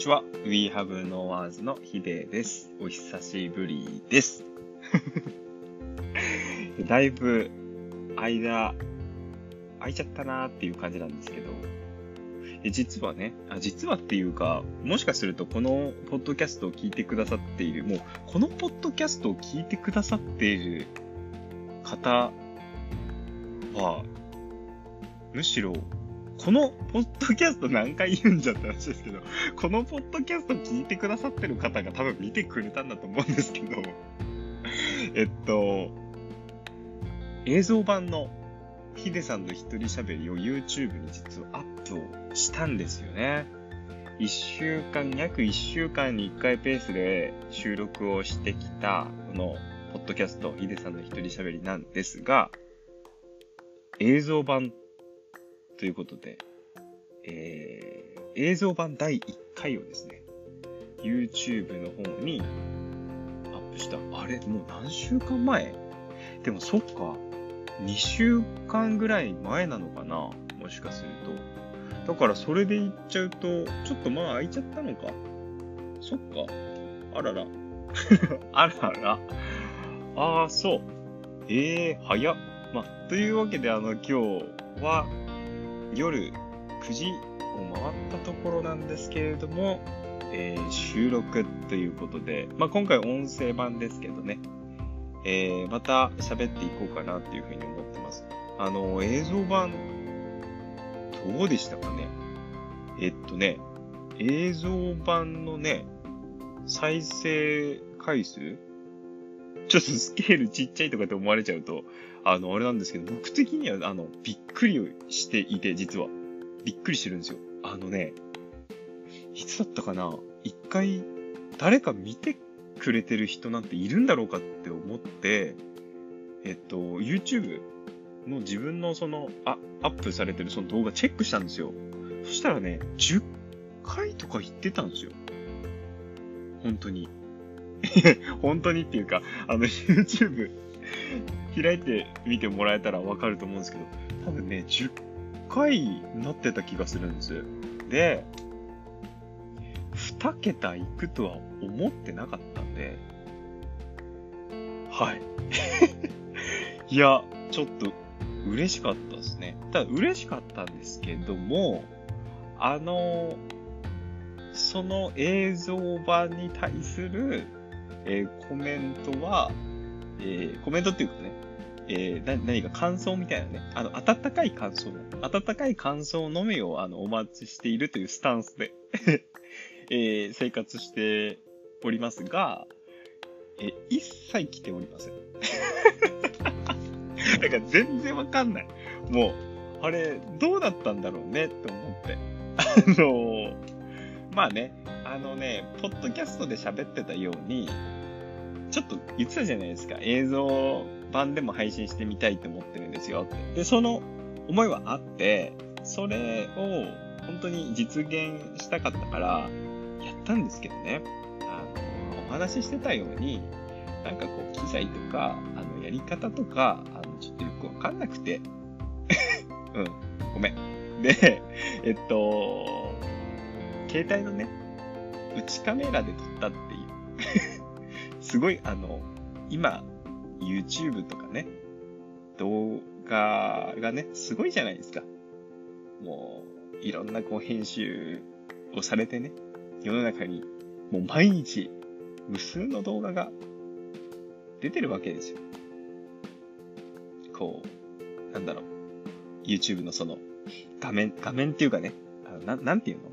にちは。We Have No Words のヒデです。お久しぶりです。だいぶ間、空いちゃったなーっていう感じなんですけど、実はねあ、実はっていうか、もしかするとこのポッドキャストを聞いてくださっている、もうこのポッドキャストを聞いてくださっている方は、むしろこのポッドキャスト何回言うんじゃって話ですけど、このポッドキャスト聞いてくださってる方が多分見てくれたんだと思うんですけど、えっと、映像版のヒデさんの一人喋りを YouTube に実はアップをしたんですよね。一週間、約一週間に一回ペースで収録をしてきた、この、ポッドキャスト、ヒデさんの一人喋りなんですが、映像版ということで、えー、映像版第1回をですね、YouTube の方にアップした。あれもう何週間前？でもそっか。2週間ぐらい前なのかな？もしかすると。だからそれで言っちゃうと、ちょっとまあ空いちゃったのか？そっか。あらら。あらら。ああ、そう。ええー、早っ。まあ、というわけで、あの、今日は、夜9時を回ったところなんですけれども、えー、収録ということで、まあ、今回音声版ですけどね、えー、また喋っていこうかなっていうふうに思ってます。あの、映像版、どうでしたかね？えっとね、映像版のね、再生回数ちょっとスケールちっちゃいとかって思われちゃうと、あの、あれなんですけど、僕的には、あの、びっくりしていて、実は。びっくりしてるんですよ。あのね、いつだったかな？一回、誰か見てくれてる人なんているんだろうかって思って、えっと、YouTube の自分のその、あ、アップされてるその動画チェックしたんですよ。そしたらね、10回とか言ってたんですよ。本当に。本当にっていうか、あの、YouTube 開いてみてもらえたらわかると思うんですけど、多分ね、10回なってた気がするんです。で、2桁いくとは思ってなかったんで、はい。いや、ちょっと嬉しかったですね。ただ嬉しかったんですけども、あの、その映像版に対する、えー、コメントは、えー、コメントっていうかね、えー、な何か感想みたいなね、あの、温かい感想、温かい感想のみをあのお待ちしているというスタンスで えー、生活しておりますが、えー、一切来ておりません。だから全然わかんない。もう、あれ、どうだったんだろうねって思って。あのー、まあね、あのね、ポッドキャストで喋ってたように、ちょっと言ってたじゃないですか。映像版でも配信してみたいと思ってるんですよって。で、その思いはあって、それを本当に実現したかったから、やったんですけどね。あの、お話ししてたように、なんかこう、機材とか、あの、やり方とか、あの、ちょっとよくわかんなくて。うん、ごめん。で、えっと、携帯のね、内カメラで撮ったっていう すごい、あの、今、YouTube とかね、動画がね、すごいじゃないですか。もう、いろんなこう編集をされてね、世の中にもう毎日無数の動画が出てるわけですよ。こう、なんだろう、YouTube のその画面、画面っていうかね、あのななんていうの？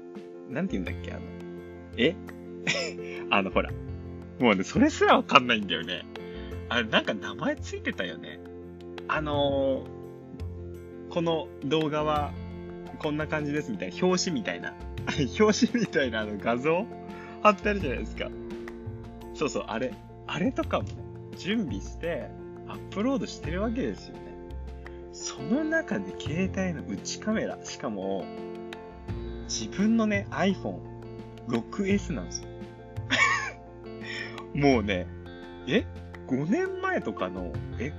なんて言うんだっけ？あの、え？あの、ほら、もうね、それすらわかんないんだよね。あれ、なんか名前ついてたよね。あのー、この動画はこんな感じですみたいな、表紙みたいな、表紙みたいなあの画像？貼ってあるじゃないですか。そうそう、あれ、あれとかもね、準備してアップロードしてるわけですよね。その中で携帯の内カメラ、しかも、自分のね、iPhone 6S なんですよ。もうね、え ?5 年前とかの、え？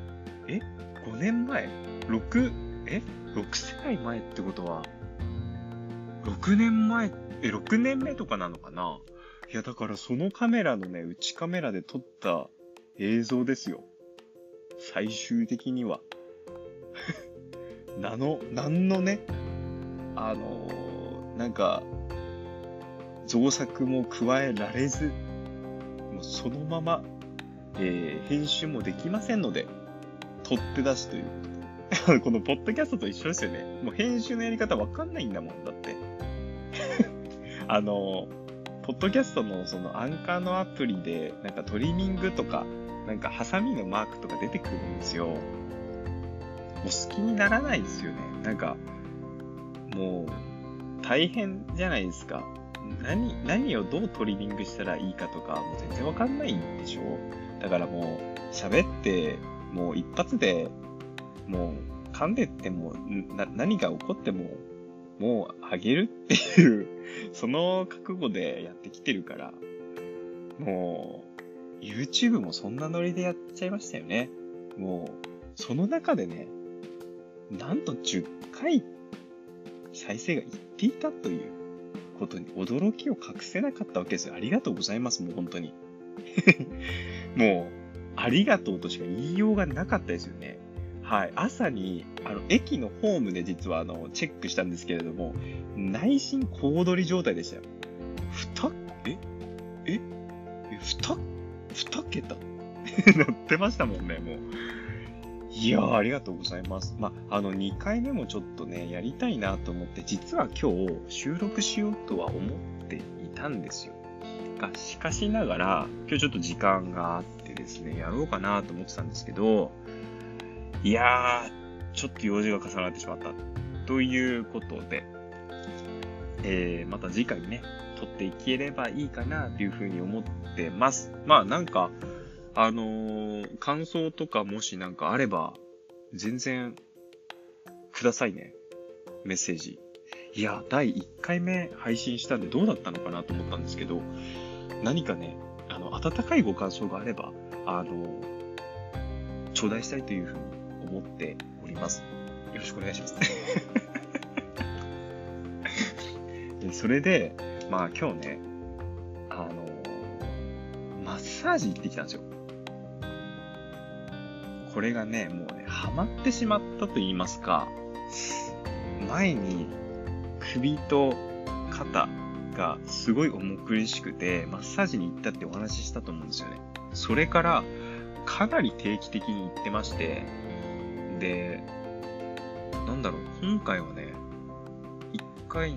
え ?5 年前 ?6、え ?6 世代前ってことは、6年前、え、6年目とかなのかな？いや、だからそのカメラのね、内カメラで撮った映像ですよ。最終的には。なの、なんのね、あのー、なんか、造作も加えられず、もうそのまま、えー、編集もできませんので、取って出しということ。このポッドキャストと一緒ですよね。もう編集のやり方わかんないんだもん、だって。あの、ポッドキャストのそのアンカーのアプリで、なんかトリミングとか、なんかハサミのマークとか出てくるんですよ。もう好きにならないですよね。なんか、もう、大変じゃないですか。何、何をどうトリミングしたらいいかとか、もう全然わかんないんでしょ？だからもう、喋って、もう一発で、もう、噛んでっても、な、何が起こっても、もうあげるっていうその覚悟でやってきてるから、もう、YouTube もそんなノリでやっちゃいましたよね。もう、その中でね、なんと10回再生がいっていたということに驚きを隠せなかったわけですよ。ありがとうございます、もう本当に。もう、ありがとうとしか言いようがなかったですよね。はい。朝に、あの、駅のホームで実は、あの、チェックしたんですけれども、内心小躍り状態でしたよ。二、えええ二、二桁？乗ってましたもんね、もう。いや、ありがとうございます。まあ、あの、2回目もちょっとね、やりたいなと思って、実は今日収録しようとは思っていたんですよ。が、しかしながら、今日ちょっと時間があってですね、やろうかなと思ってたんですけど、いやー、ちょっと用事が重なってしまった。ということで、えー、また次回ね、撮っていければいいかなというふうに思ってます。まあなんか、あのー、感想とかもしなんかあれば、全然、くださいね。メッセージ。いや、第1回目配信したんでどうだったのかなと思ったんですけど、何かね、あの、温かいご感想があれば、あの、頂戴したいというふうに思っております。よろしくお願いします。でそれで、まあ今日ね、あの、マッサージ行ってきたんですよ。これがね、もうね、ハマってしまったと言いますか、前に首と肩がすごい重苦しくて、マッサージに行ったってお話ししたと思うんですよね。それから、かなり定期的に行ってまして、で、なんだろう、今回はね、一回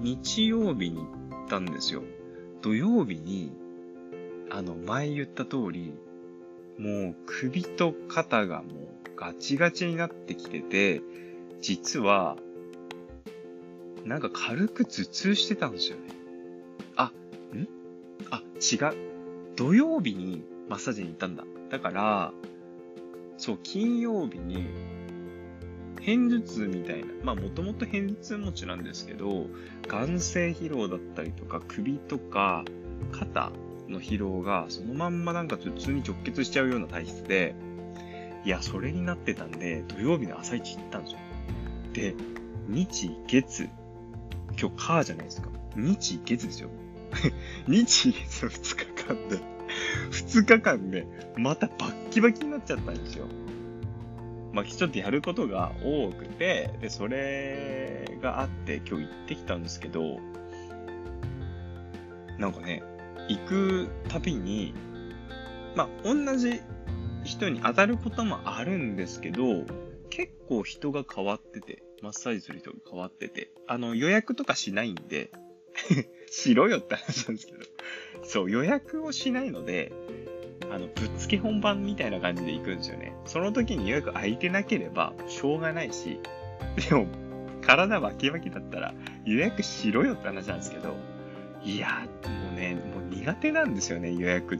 日曜日に行ったんですよ。土曜日に、あの、前言った通り、もう首と肩がもうガチガチになってきてて、実は、なんか軽く頭痛してたんですよね。あ、ん？あ、違う。土曜日にマッサージに行ったんだ。だから、そう、金曜日に、偏頭痛みたいな、まあもともと偏頭痛持ちなんですけど、眼性疲労だったりとか首とか肩の疲労がそのまんまなんか頭痛に直結しちゃうような体質で、いや、それになってたんで、土曜日の朝一行ったんですよ。で、日、月、今日カーじゃないですか。日、月ですよ。日、月の2日間で2日間で、またバッキバキになっちゃったんですよ。まあ、ちょっとやることが多くて、で、それがあって今日行ってきたんですけど、なんかね、行くたびに、まあ、同じ人に当たることもあるんですけど、結構人が変わってて、マッサージする人が変わってて、あの、予約とかしないんで しろよって話なんですけど、そう、予約をしないので、あの、ぶっつけ本番みたいな感じで行くんですよね。その時に予約空いてなければ、しょうがないし、でも、体バキバキだったら予約しろよって話なんですけど、いや、もうね、もう苦手なんですよね、予約っ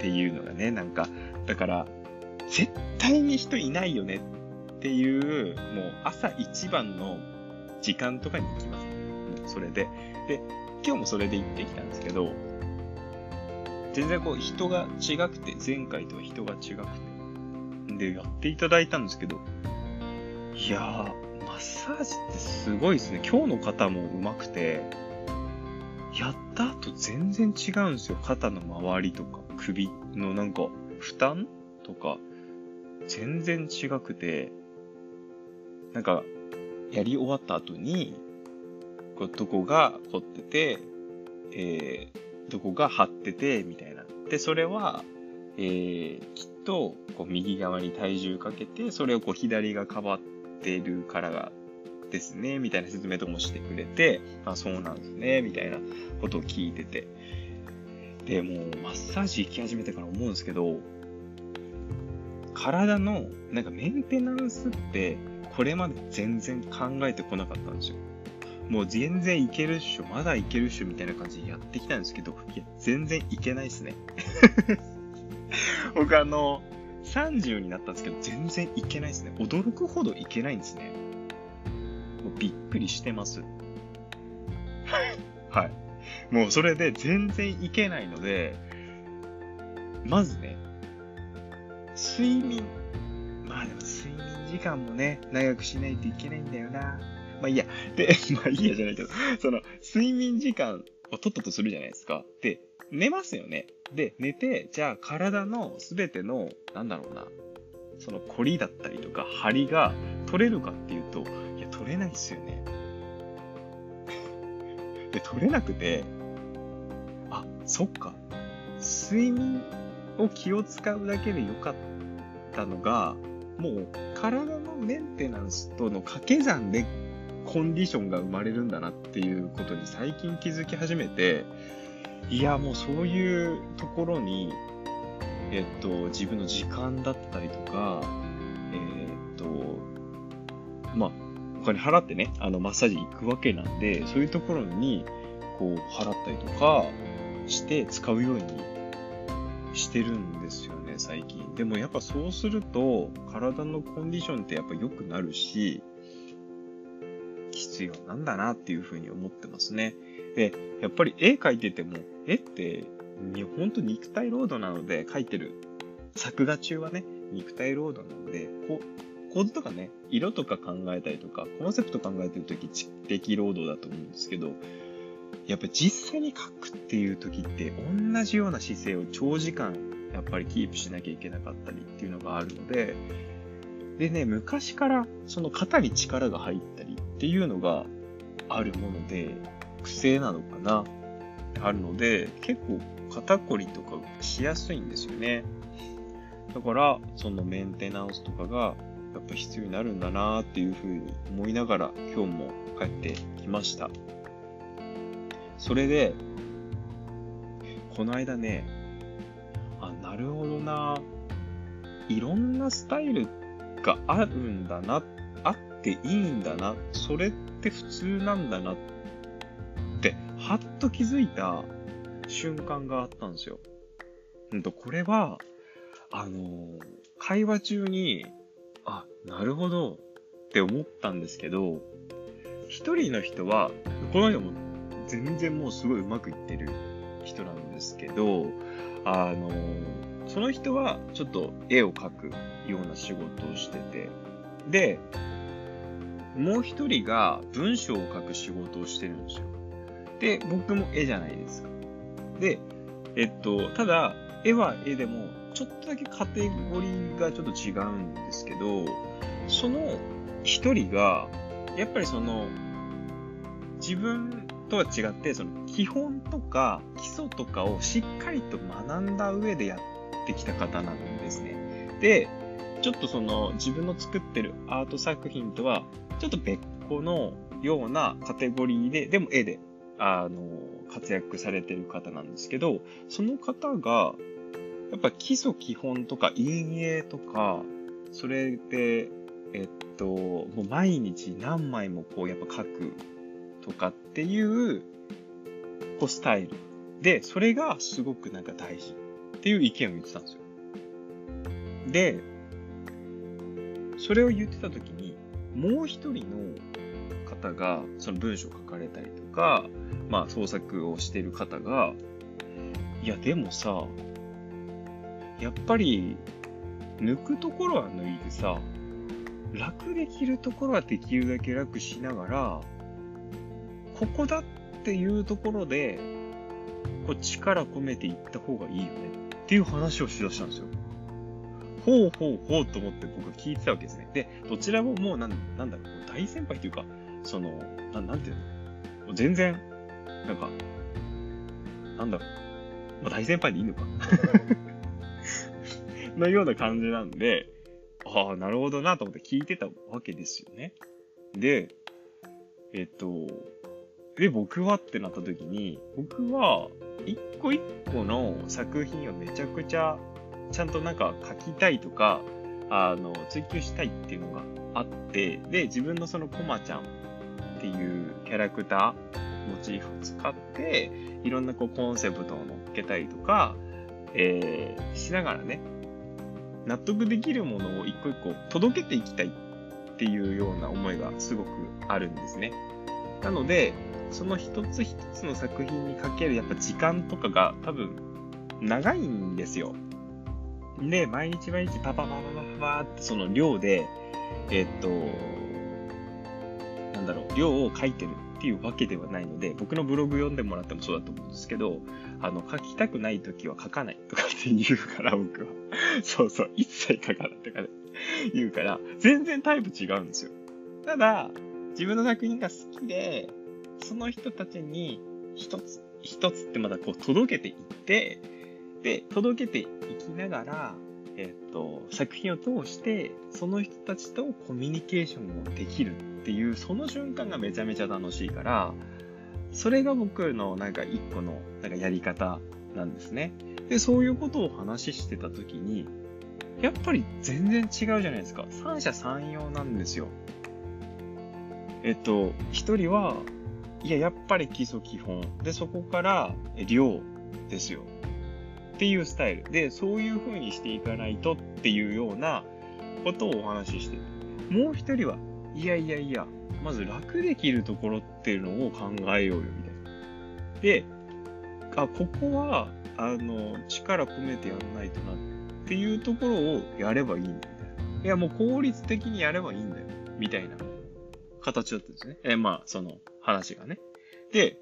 ていうのがね、なんか、だから、絶対に人いないよねっていう、もう朝一番の時間とかに行きます。それで。で、今日もそれで行ってきたんですけど、全然こう人が違くて、前回とは人が違くて。で、やっていただいたんですけど、いやー、マッサージってすごいですね。今日の方も上手くて、やった後全然違うんですよ。肩の周りとか首のなんか負担とか全然違くて、なんかやり終わった後に、こうどこが凝ってて、えー、どこが張ってて、みたいな。で、それは、えー、きっと、こう右側に体重かけて、それをこう左がかばってるからがですね、みたいな説明とかもしてくれて、あ、そうなんですね、みたいなことを聞いてて。で、もうマッサージ行き始めてから思うんですけど、体のなんかメンテナンスってこれまで全然考えてこなかったんですよ。もう全然いけるっしょ、まだいけるっしょみたいな感じでやってきたんですけど、いや、全然いけないっすね。僕あの、30になったんですけど、全然いけないですね。驚くほどいけないんですね。びっくりしてます。はい。もうそれで全然いけないので、まずね、睡眠。まあでも睡眠時間もね、長くしないといけないんだよな。まあいいや。で、まあいいやじゃないけど、その、睡眠時間をとったとするじゃないですか。で、寝ますよね。で、寝て、じゃあ体のすべての、なんだろうな、その凝りだったりとか、張りが取れるかっていうと、取れないですよね。で、取れなくて、あ、そっか。睡眠を気を使うだけでよかったのが、もう体のメンテナンスとの掛け算でコンディションが生まれるんだなっていうことに最近気づき始めて、いや、もうそういうところに、えっと、自分の時間だったりとか、えっと、まあ、お金払ってね、あの、マッサージ行くわけなんで、そういうところに、こう、払ったりとかして使うようにしてるんですよね、最近。でもやっぱそうすると、体のコンディションってやっぱ良くなるし、必要なんだなっていうふうに思ってますね。で、やっぱり絵描いてても、絵って、本当肉体労働なので描いてる。作画中はね、肉体労働なので、こう、構図とかね、色とか考えたりとか、コンセプト考えてるとき、知的労働だと思うんですけど、やっぱ実際に書くっていう時って同じような姿勢を長時間やっぱりキープしなきゃいけなかったりっていうのがあるので、でね、昔からその肩に力が入ったりっていうのがあるもので、癖なのかなあるので、結構肩こりとかしやすいんですよね。だから、そのメンテナンスとかがやっぱ必要になるんだなっていうふうに思いながら今日も帰ってきました。それで、この間ね、あ、なるほどな。いろんなスタイルがあるんだな、あっていいんだな、それって普通なんだなって、はっと気づいた瞬間があったんですよ。うんと、これは、あのー、会話中に、あ、なるほどって思ったんですけど、一人の人は、この人も全然もうすごいうまくいってる人なんですけど、あの、その人はちょっと絵を描くような仕事をしてて、で、もう一人が文章を書く仕事をしてるんですよ。で、僕も絵じゃないですか。で、えっと、ただ、絵は絵でも、ちょっとだけカテゴリーがちょっと違うんですけど、その一人が、やっぱりその、自分とは違って、その基本とか基礎とかをしっかりと学んだ上でやってきた方なんですね。で、ちょっとその自分の作ってるアート作品とはちょっと別個のようなカテゴリーで、でも絵で、あの、活躍されてる方なんですけど、その方が、やっぱ基礎基本とか陰影とか、それで、えっと、もう毎日何枚もこうやっぱ書くとかっていう、こうスタイル。で、それがすごくなんか大事っていう意見を言ってたんですよ。で、それを言ってた時に、もう一人の方が、その文章を書かれたりとか、まあ創作をしてる方が、いやでもさ、やっぱり、抜くところは抜いてさ、楽できるところはできるだけ楽しながら、ここだっていうところで、こう力込めていった方がいいよねっていう話をしだしたんですよ。ほうほうほうと思って僕は聞いてたわけですね。で、どちらももうなん、なんだろう、大先輩というか、その、ななんていうの？もう全然、なんか、なんだろう、まあ、大先輩でいいのか のような感じなんで、ああ、なるほどなと思って聞いてたわけですよね。で、えっと、で、僕はってなった時に、僕は、一個一個の作品をめちゃくちゃ、ちゃんとなんか書きたいとか、あの、追求したいっていうのがあって、で、自分のそのコマちゃんっていうキャラクター、モチーフを使って、いろんなこうコンセプトを乗っけたりとか、えー、しながらね、納得できるものを一個一個届けていきたいっていうような思いがすごくあるんですね。なので、その一つ一つの作品にかけるやっぱ時間とかが多分長いんですよ。で、毎日毎日パパパパパパってその量で、えっと、なんだろう、量を書いてるっていうわけではないので、僕のブログ読んでもらってもそうだと思うんですけど、あの、書きたくない時は書かないとかって言うから、僕は。そうそう、一切書かないとかね、言うから、全然タイプ違うんですよ。ただ、自分の作品が好きで、その人たちに一つ、一つってまだこう届けていって、で、届けていきながら、えっ、と、作品を通して、その人たちとコミュニケーションをできるっていう、その瞬間がめちゃめちゃ楽しいから、それが僕のなんか一個のなんかやり方なんですね。で、そういうことを話してた時に、やっぱり全然違うじゃないですか。三者三様なんですよ。えっと、一人は、いや、やっぱり基礎基本。で、そこから量ですよ。っていうスタイル。で、そういう風にしていかないとっていうようなことをお話ししてる。もう一人は、いやいやいや、まず楽できるところっていうのを考えようよ、みたいな。で、あ、ここは、あの、力込めてやんないとなっていうところをやればいいんだよ、い。や、もう効率的にやればいいんだよ、みたいな形だったんですね。え、まあ、その話がね。で、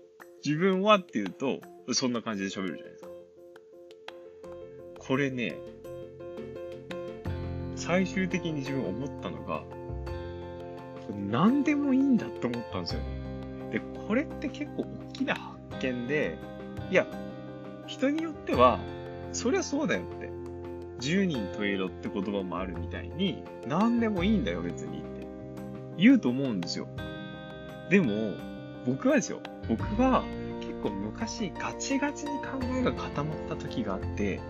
自分はっていうと、そんな感じで喋るじゃないですか。これね、最終的に自分思ったのが、何でもいいんだって思ったんですよ。で、これって結構大きな発見で、いや、人によっては、そりゃそうだよって。10人十色って言葉もあるみたいに、何でもいいんだよ別にって言うと思うんですよ。でも、僕はですよ、僕は結構昔ガチガチに考えが固まった時があって、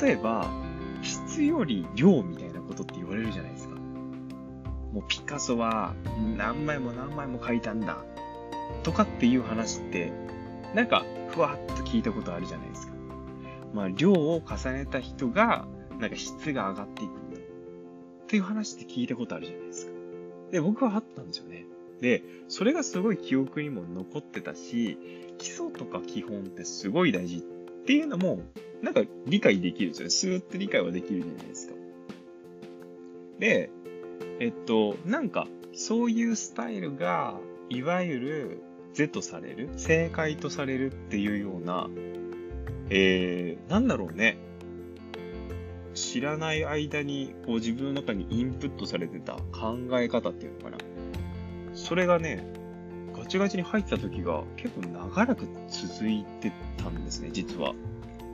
例えば、質より量みたいなことって言われるじゃないですか。もうピカソは何枚も何枚も描いたんだ。とかっていう話って、なんかふわっと聞いたことあるじゃないですか。まあ量を重ねた人が、なんか質が上がっていくんだ。っていう話って聞いたことあるじゃないですか。で、僕はあったんですよね。で、それがすごい記憶にも残ってたし、基礎とか基本ってすごい大事っていうのも、なんか理解できるんですよね。スーッと理解はできるじゃないですか。で、えっと、なんか、そういうスタイルが、いわゆる、是とされる、正解とされるっていうような、えー、なんだろうね。知らない間に、こう自分の中にインプットされてた考え方っていうのかな。それがね、ガチガチに入った時が結構長らく続いてたんですね、実は。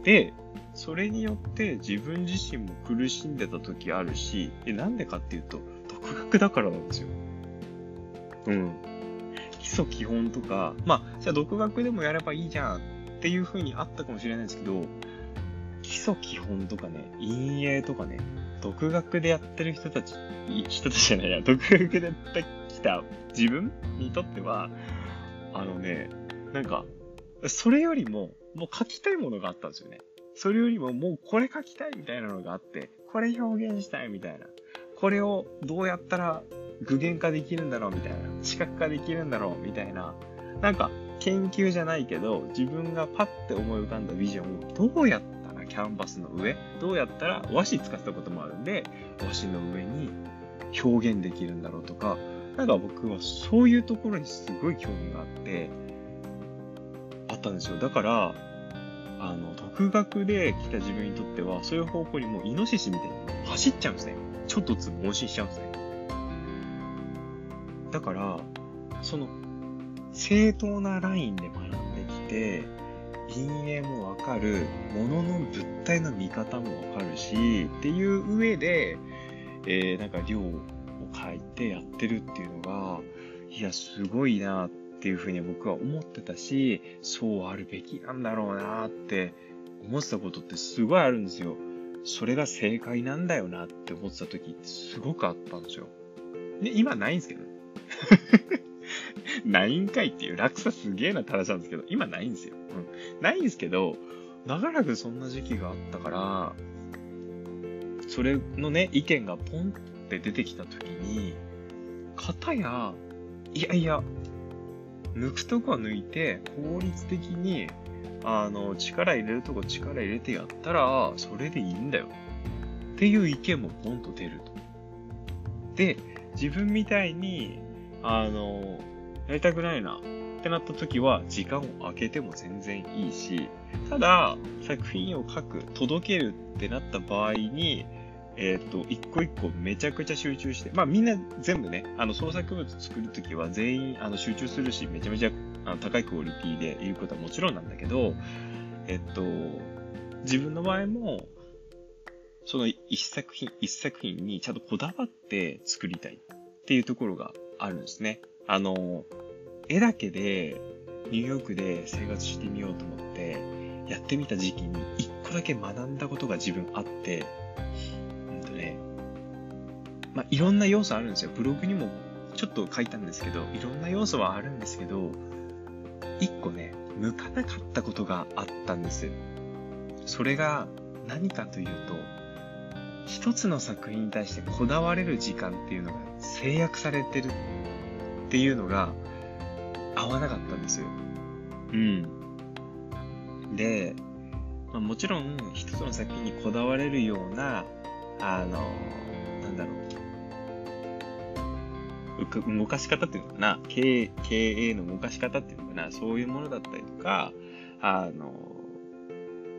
で、それによって自分自身も苦しんでた時あるし、え、なんでかっていうと、独学だからなんですよ。うん。基礎基本とか、まあ、じゃあ独学でもやればいいじゃんっていう風にあったかもしれないですけど、基礎基本とかね、陰影とかね、独学でやってる人たち、人たちじゃないや、独学でやってきた自分にとっては、あのね、なんか、それよりも、もう書きたいものがあったんですよね。それよりももうこれ書きたいみたいなのがあって、これ表現したいみたいな。これをどうやったら具現化できるんだろうみたいな。視覚化できるんだろうみたいな。なんか、研究じゃないけど、自分がパッて思い浮かんだビジョンをどうやったらキャンバスの上、どうやったら和紙使ったこともあるんで、和紙の上に表現できるんだろうとか、なんか僕はそういうところにすごい興味があって、あったんですよ。だから、あの、独学で来た自分にとっては、そういう方向にもうイノシシみたいに走っちゃうんですね。ちょっとつ盲信しちゃうんですね。だから、その、正当なラインで学んできて、陰影もわかる、物のの物体の見方もわかるし、っていう上で、えー、なんか量を書いてやってるっていうのが、いや、すごいなっていうふうに僕は思ってたし、そうあるべきなんだろうなって思ってたことってすごいあるんですよ。それが正解なんだよなって思ってた時ってすごくあったんですよ。で、今ないんですけど。ないんかいっていう落差すげえなって話なんですけど、今ないんですよ。うん。ないんですけど、長らくそんな時期があったから、それのね、意見がポンって出てきた時に、方や、いやいや、抜くとこは抜いて、効率的に、あの、力入れるとこ力入れてやったら、それでいいんだよ。っていう意見もポンと出ると。で、自分みたいに、あの、やりたくないなってなった時は、時間を空けても全然いいし、ただ、作品を書く、届けるってなった場合に、えっ、ー、と、一個一個めちゃくちゃ集中して、まあみんな全部ね、あの創作物作るときは全員あの集中するし、めちゃめちゃあの高いクオリティでいることはもちろんなんだけど、えっと、自分の場合も、その一作品一作品にちゃんとこだわって作りたいっていうところがあるんですね。あの、絵だけでニューヨークで生活してみようと思ってやってみた時期に一個だけ学んだことが自分あって、まあ、いろんな要素あるんですよ。ブログにもちょっと書いたんですけど、いろんな要素はあるんですけど、一個ね、向かなかったことがあったんです。それが何かというと、一つの作品に対してこだわれる時間っていうのが制約されてるっていうのが合わなかったんですよ。うん。で、まあ、もちろん一つの作品にこだわれるような、あの、なんだろう、動かし方っていうのかな、経営、経営の動かし方っていうのかな、そういうものだったりとか、あの、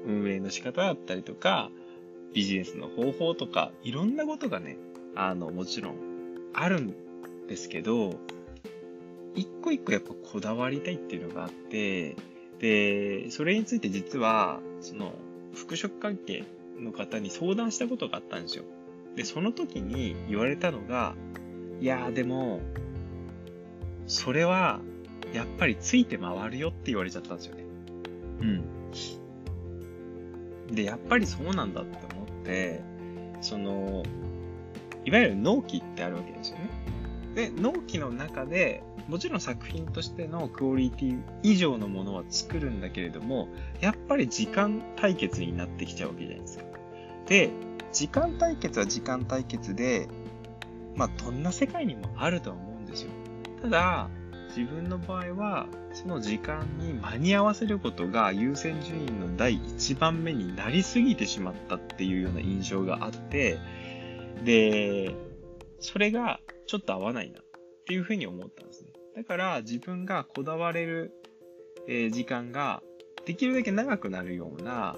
運営の仕方だったりとか、ビジネスの方法とか、いろんなことがね、あの、もちろんあるんですけど、一個一個やっぱこだわりたいっていうのがあって、で、それについて実は、その、服飾関係の方に相談したことがあったんですよ。で、その時に言われたのが、いやーでも、それは、やっぱりついて回るよって言われちゃったんですよね。うん。で、やっぱりそうなんだって思って、その、いわゆる納期ってあるわけですよね。で、納期の中で、もちろん作品としてのクオリティ以上のものは作るんだけれども、やっぱり時間対決になってきちゃうわけじゃないですか。で、時間対決は時間対決で、まあ、どんな世界にもあるとは思うんですよ。ただ、自分の場合は、その時間に間に合わせることが優先順位の第1番目になりすぎてしまったっていうような印象があって、で、それがちょっと合わないなっていうふうに思ったんですね。だから自分がこだわれる、え時間ができるだけ長くなるような、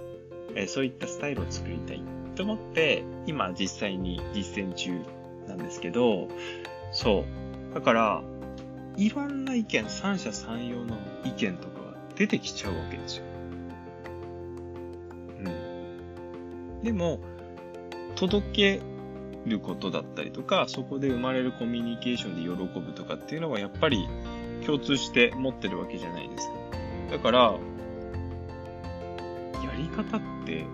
えそういったスタイルを作りたいと思って、今実際に実践中なんですけど、そう。だから、いろんな意見、三者三様の意見とかが出てきちゃうわけですよ。うん。でも、届けることだったりとか、そこで生まれるコミュニケーションで喜ぶとかっていうのはやっぱり共通して持ってるわけじゃないですか。だから、やり方って、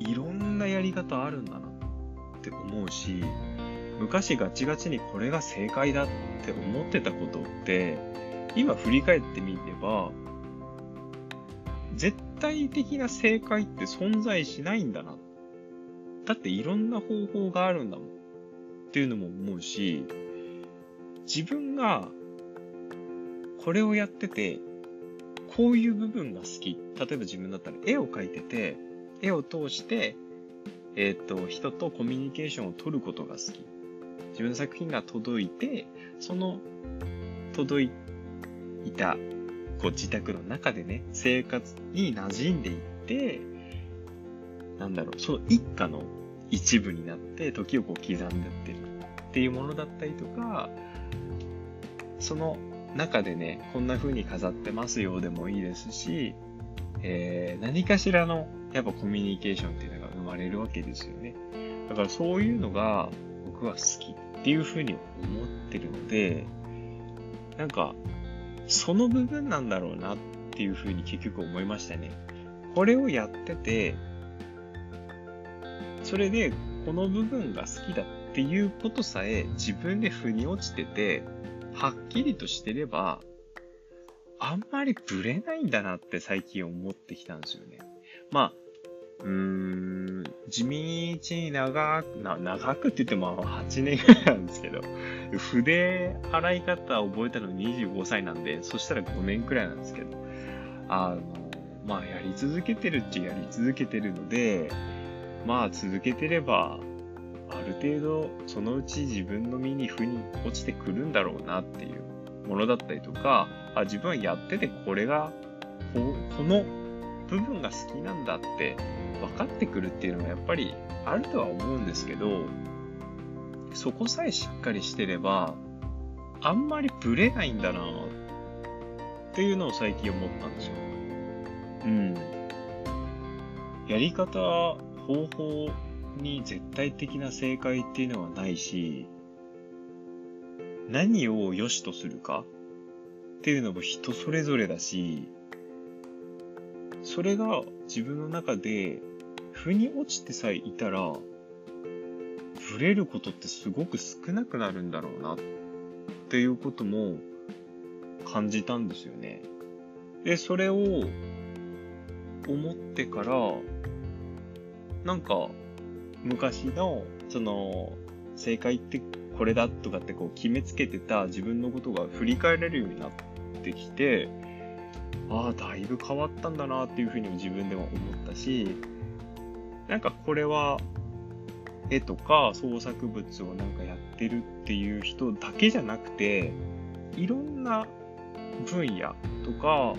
いろんなやり方あるんだなって思うし、昔ガチガチにこれが正解だって思ってたことって、今振り返ってみれば、絶対的な正解って存在しないんだなっ。だっていろんな方法があるんだもん。っていうのも思うし、自分がこれをやってて、こういう部分が好き。例えば自分だったら絵を描いてて、絵を通して、えっ、ー、と、人とコミュニケーションを取ることが好き。自分の作品が届いて、その届いたこう自宅の中でね、生活に馴染んでいって、なんだろう、その一家の一部になって時をこう刻んでってるっていうものだったりとか、その中でね、こんな風に飾ってますようでもいいですし、えー、何かしらのやっぱコミュニケーションっていうのが生まれるわけですよね。だからそういうのが僕は好きっていう風に思ってるので、なんか、その部分なんだろうなっていう風に結局思いましたね。これをやってて、それでこの部分が好きだっていうことさえ自分で腑に落ちてて、はっきりとしてれば、あんまりブレないんだなって最近思ってきたんですよね。まあ、うーん、地道に長く、な長くって言っても8年ぐらいなんですけど、筆洗い方覚えたの25歳なんで、そしたら5年くらいなんですけど、あの、まあやり続けてるっちゃやり続けてるので、まあ続けてれば、ある程度そのうち自分の身に腑に落ちてくるんだろうなっていうものだったりとか、あ自分はやっててこれがこ、この部分が好きなんだって分かってくるっていうのはやっぱりあるとは思うんですけど、そこさえしっかりしてれば、あんまりブレないんだなっていうのを最近思ったんですよ。うん。やり方、方法に絶対的な正解っていうのはないし、何を良しとするかっていうのも人それぞれだし、それが自分の中で腑に落ちてさえいたら、触れることってすごく少なくなるんだろうなっていうことも感じたんですよね。で、それを思ってから、なんか昔のその正解ってこれだとかってこう決めつけてた自分のことが振り返れるようになってきて、ああ、だいぶ変わったんだなっていうふうにも自分でも思ったし、なんかこれは絵とか創作物をなんかやってるっていう人だけじゃなくて、いろんな分野とか、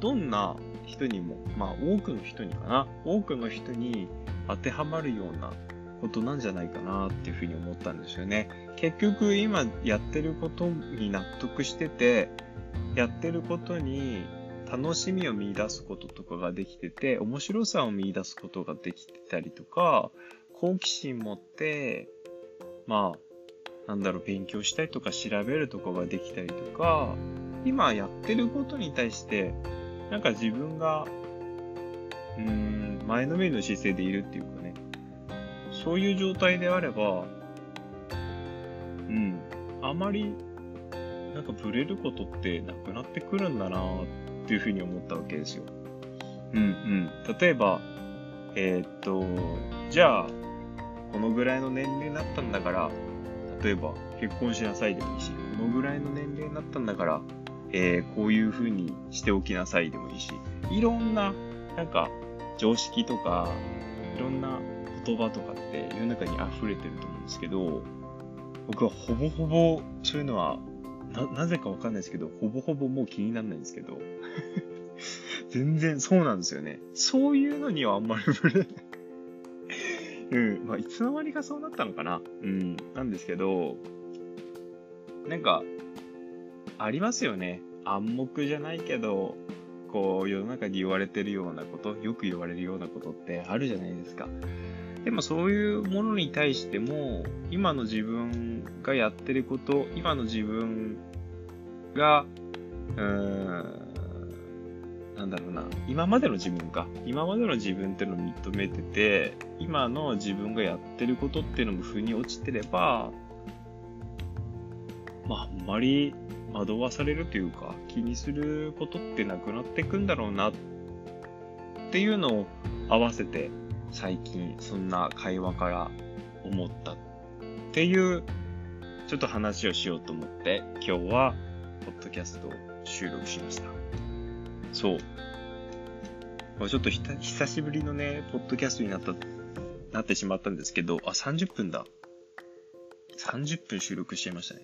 どんな人にも、まあ多くの人にかな、多くの人に当てはまるようなことなんじゃないかなっていうふうに思ったんですよね。結局今やってることに納得してて、やってることに楽しみを見出すこととかができてて、面白さを見出すことができてたりとか、好奇心持って、まあ、なんだろう、勉強したりとか調べるとかができたりとか、今やってることに対して、なんか自分が、うーん、前のめりの姿勢でいるっていうかね、そういう状態であれば、うん、あまり、なんかブレることってなくなってくるんだなっていうふうに思ったわけですよ。うんうん。例えば、えー、っと、じゃあ、このぐらいの年齢になったんだから、例えば結婚しなさいでもいいし、このぐらいの年齢になったんだから、えー、こういう風にしておきなさいでもいいし、いろんな、なんか、常識とか、いろんな言葉とかって世の中に溢れてると思うんですけど、僕はほぼほぼそういうのは、な、なぜかわかんないですけど、ほぼほぼもう気にならないんですけど、全然そうなんですよね。そういうのにはあんまり触れない。うん。まあ、いつの間にかそうなったのかな。うん。なんですけど、なんか、ありますよね。暗黙じゃないけど、こう、世の中に言われてるようなこと、よく言われるようなことってあるじゃないですか。でもそういうものに対しても、今の自分がやってること、今の自分が、うーん、なんだろうな、今までの自分か。今までの自分っていうのを認めてて、今の自分がやってることっていうのも腑に落ちてれば、まあ、あんまり惑わされるというか、気にすることってなくなっていくんだろうなっていうのを合わせて最近そんな会話から思ったっていうちょっと話をしようと思って今日はポッドキャストを収録しました。そう。ちょっと久しぶりのね、ポッドキャストになった、なってしまったんですけど、あ、30分だ。30分収録しちゃいましたね。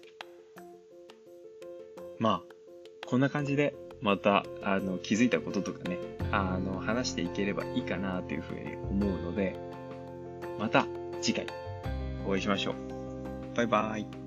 まあ、こんな感じで、また、あの、気づいたこととかね、あの、話していければいいかなというふうに思うので、また次回お会いしましょう。バイバイ。